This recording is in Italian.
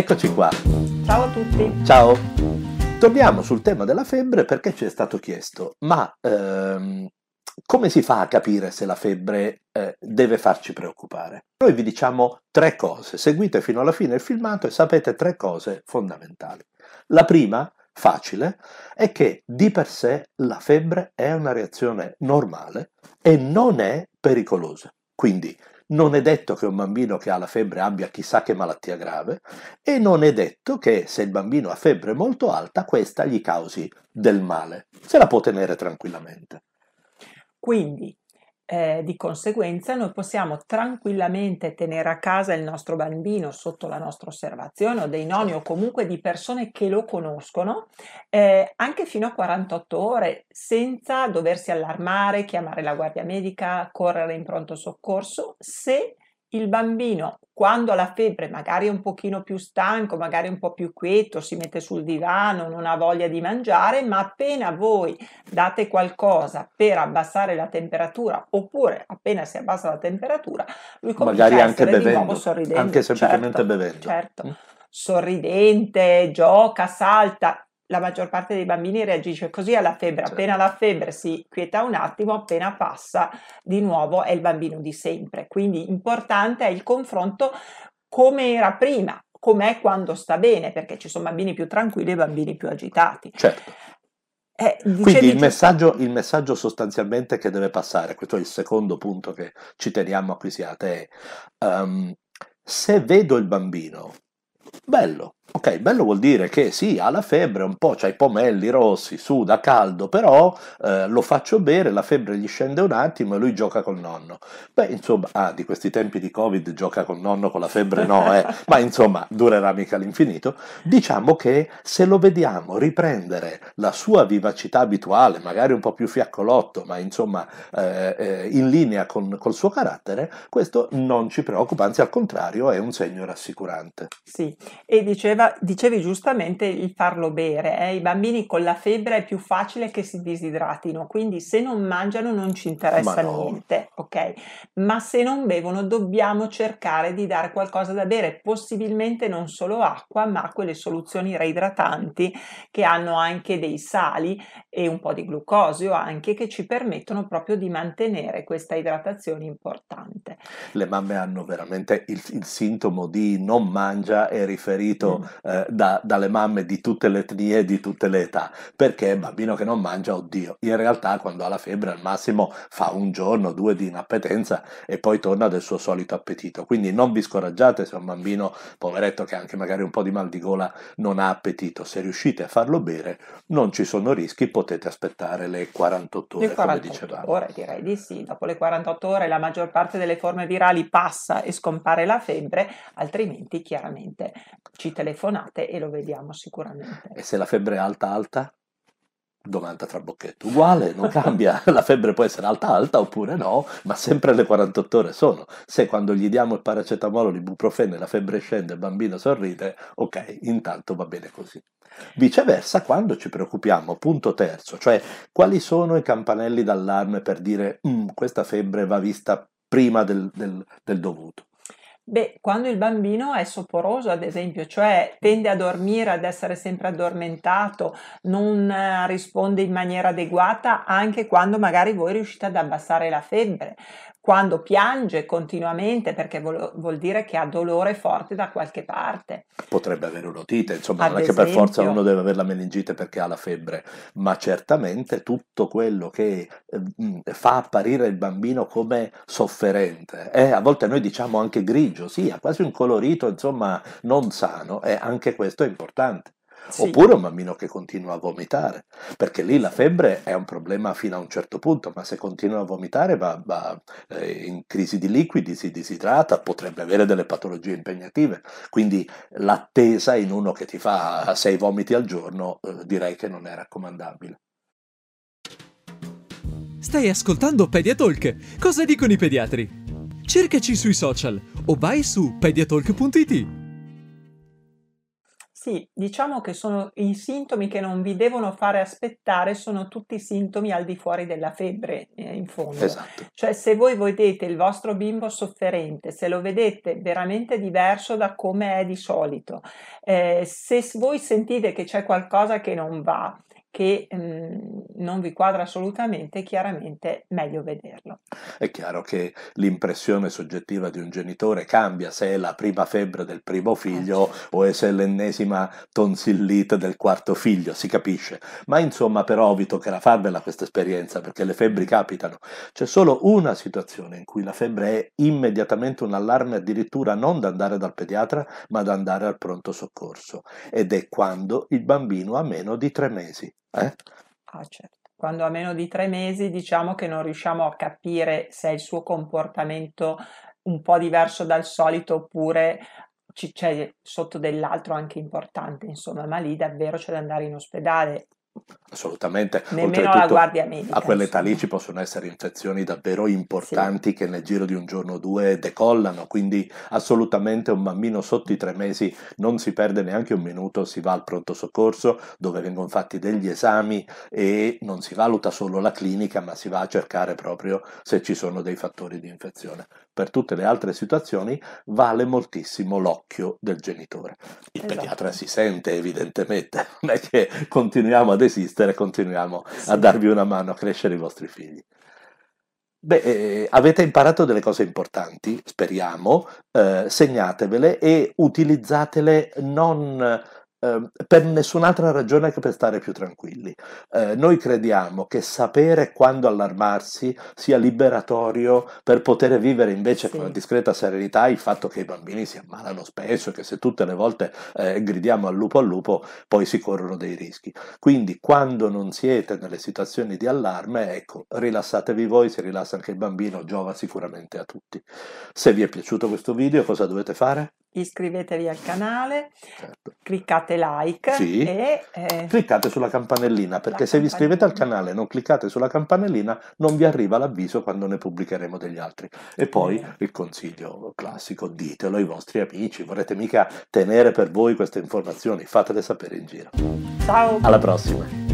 Eccoci qua. Ciao a tutti. Ciao. Torniamo sul tema della febbre perché ci è stato chiesto, ma ehm, come si fa a capire se la febbre eh, deve farci preoccupare? Noi vi diciamo tre cose, seguite fino alla fine il filmato e sapete tre cose fondamentali. La prima, facile, è che di per sé la febbre è una reazione normale e non è pericolosa. Quindi non è detto che un bambino che ha la febbre abbia chissà che malattia grave e non è detto che se il bambino ha febbre molto alta questa gli causi del male. Se la può tenere tranquillamente. Quindi eh, di conseguenza noi possiamo tranquillamente tenere a casa il nostro bambino sotto la nostra osservazione o dei nonni o comunque di persone che lo conoscono eh, anche fino a 48 ore senza doversi allarmare, chiamare la guardia medica, correre in pronto soccorso se il bambino quando ha la febbre magari è un pochino più stanco, magari un po' più quieto, si mette sul divano, non ha voglia di mangiare, ma appena voi date qualcosa per abbassare la temperatura oppure appena si abbassa la temperatura, lui comincia magari a essere bevendo, di nuovo sorridente. Anche semplicemente certo, bevendo. Certo. Mm. Sorridente, gioca, salta, la maggior parte dei bambini reagisce così alla febbre, certo. appena la febbre si quieta un attimo, appena passa di nuovo è il bambino di sempre. Quindi importante è il confronto come era prima, com'è quando sta bene, perché ci sono bambini più tranquilli e bambini più agitati. Certo. Eh, Quindi il messaggio, il messaggio, sostanzialmente che deve passare, questo è il secondo punto che ci teniamo acquisiate, è um, se vedo il bambino, bello, Ok, bello vuol dire che sì, ha la febbre, un po', c'ha i pomelli rossi, suda caldo, però eh, lo faccio bere, la febbre gli scende un attimo e lui gioca col nonno. Beh, insomma, ah, di questi tempi di Covid gioca col nonno con la febbre no, eh, ma insomma, durerà mica all'infinito. Diciamo che se lo vediamo riprendere la sua vivacità abituale, magari un po' più fiaccolotto, ma insomma eh, eh, in linea con col suo carattere, questo non ci preoccupa, anzi al contrario è un segno rassicurante. Sì, e diceva dicevi giustamente il farlo bere, eh? i bambini con la febbre è più facile che si disidratino, quindi se non mangiano non ci interessa no. niente, ok? Ma se non bevono dobbiamo cercare di dare qualcosa da bere, possibilmente non solo acqua, ma quelle soluzioni reidratanti che hanno anche dei sali e un po' di glucosio anche che ci permettono proprio di mantenere questa idratazione importante. Le mamme hanno veramente il, il sintomo di non mangia è riferito mm. eh, da, dalle mamme di tutte le etnie e di tutte le età, perché il bambino che non mangia, oddio, in realtà quando ha la febbre al massimo fa un giorno, due di inappetenza e poi torna del suo solito appetito. Quindi non vi scoraggiate se un bambino poveretto che anche magari un po' di mal di gola non ha appetito, se riuscite a farlo bere non ci sono rischi, potete aspettare le 48 ore, le 48 come dicevamo. ore direi di sì, dopo le 48 ore la maggior parte delle forme virali passa e scompare la febbre, altrimenti chiaramente ci telefonate e lo vediamo sicuramente. E se la febbre è alta alta? Domanda tra bocchetto. Uguale, non cambia. La febbre può essere alta alta oppure no, ma sempre le 48 ore sono. Se quando gli diamo il paracetamolo, l'ibuprofene, la febbre scende, il bambino sorride, ok, intanto va bene così. Viceversa, quando ci preoccupiamo, punto terzo, cioè quali sono i campanelli d'allarme per dire mm, questa febbre va vista prima del, del, del dovuto? Beh, quando il bambino è soporoso, ad esempio, cioè tende a dormire, ad essere sempre addormentato, non eh, risponde in maniera adeguata, anche quando magari voi riuscite ad abbassare la febbre, quando piange continuamente perché vuol, vuol, dire che ha dolore forte da qualche parte. Potrebbe avere un'otite, insomma, Ad non è esempio, che per forza uno deve avere la meningite perché ha la febbre, ma certamente tutto quello che eh, fa apparire il bambino come sofferente, eh, a volte noi diciamo anche grigio, sì, ha quasi un colorito, insomma, non sano, e anche questo è importante. Sì. Oppure un bambino che continua a vomitare, perché lì la febbre è un problema fino a un certo punto, ma se continua a vomitare va, va eh, in crisi di liquidi, si disidrata, potrebbe avere delle patologie impegnative. Quindi l'attesa in uno che ti fa sei vomiti al giorno eh, direi che non è raccomandabile. Stai ascoltando Pediatalk. Cosa dicono i pediatri? Cercaci sui social o vai su pediatalk.it. Sì, diciamo che sono i sintomi che non vi devono fare aspettare, sono tutti sintomi al di fuori della febbre, eh, in fondo. Esatto. Cioè, se voi vedete il vostro bimbo sofferente, se lo vedete veramente diverso da come è di solito, eh, se voi sentite che c'è qualcosa che non va, che mh, non vi quadra assolutamente, chiaramente meglio vederlo. È chiaro che l'impressione soggettiva di un genitore cambia se è la prima febbre del primo figlio eh, certo. o se è l'ennesima tonsillite del quarto figlio, si capisce. Ma insomma, però vi toccherà farvela questa esperienza perché le febbri capitano. C'è solo una situazione in cui la febbre è immediatamente un allarme addirittura non da andare dal pediatra, ma da andare al pronto soccorso ed è quando il bambino ha meno di tre mesi. Eh? Ah, certo. Quando ha meno di tre mesi diciamo che non riusciamo a capire se è il suo comportamento un po' diverso dal solito oppure c'è sotto dell'altro anche importante, insomma, ma lì davvero c'è da andare in ospedale Assolutamente. Nemmeno la guardia medica. A quell'età lì ci possono essere infezioni davvero importanti sì. che nel giro di un giorno o due decollano, quindi assolutamente un bambino sotto i tre mesi non si perde neanche un minuto, si va al pronto soccorso dove vengono fatti degli esami e non si valuta solo la clinica, ma si va a cercare proprio se ci sono dei fattori di infezione. Per tutte le altre situazioni vale moltissimo l'occhio del genitore. Il esatto. pediatra si sente evidentemente, non è che continuiamo ad esistere, continuiamo sì. a darvi una mano a crescere i vostri figli. Beh, eh, avete imparato delle cose importanti, speriamo, eh, segnatevele e utilizzatele non Ehm, per nessun'altra ragione che per stare più tranquilli. Eh, noi crediamo che sapere quando allarmarsi sia liberatorio per poter vivere invece sì. con una discreta serenità il fatto che i bambini si ammalano spesso e che se tutte le volte eh, gridiamo al lupo al lupo poi si corrono dei rischi. Quindi quando non siete nelle situazioni di allarme, ecco, rilassatevi voi, si rilassa anche il bambino, giova sicuramente a tutti. Se vi è piaciuto questo video cosa dovete fare? Iscrivetevi al canale, certo. cliccate like sì. e eh, cliccate sulla campanellina perché se vi iscrivete al canale e non cliccate sulla campanellina non vi arriva l'avviso quando ne pubblicheremo degli altri. E poi eh. il consiglio classico, ditelo ai vostri amici, vorrete mica tenere per voi queste informazioni, fatele sapere in giro. Ciao! Alla prossima!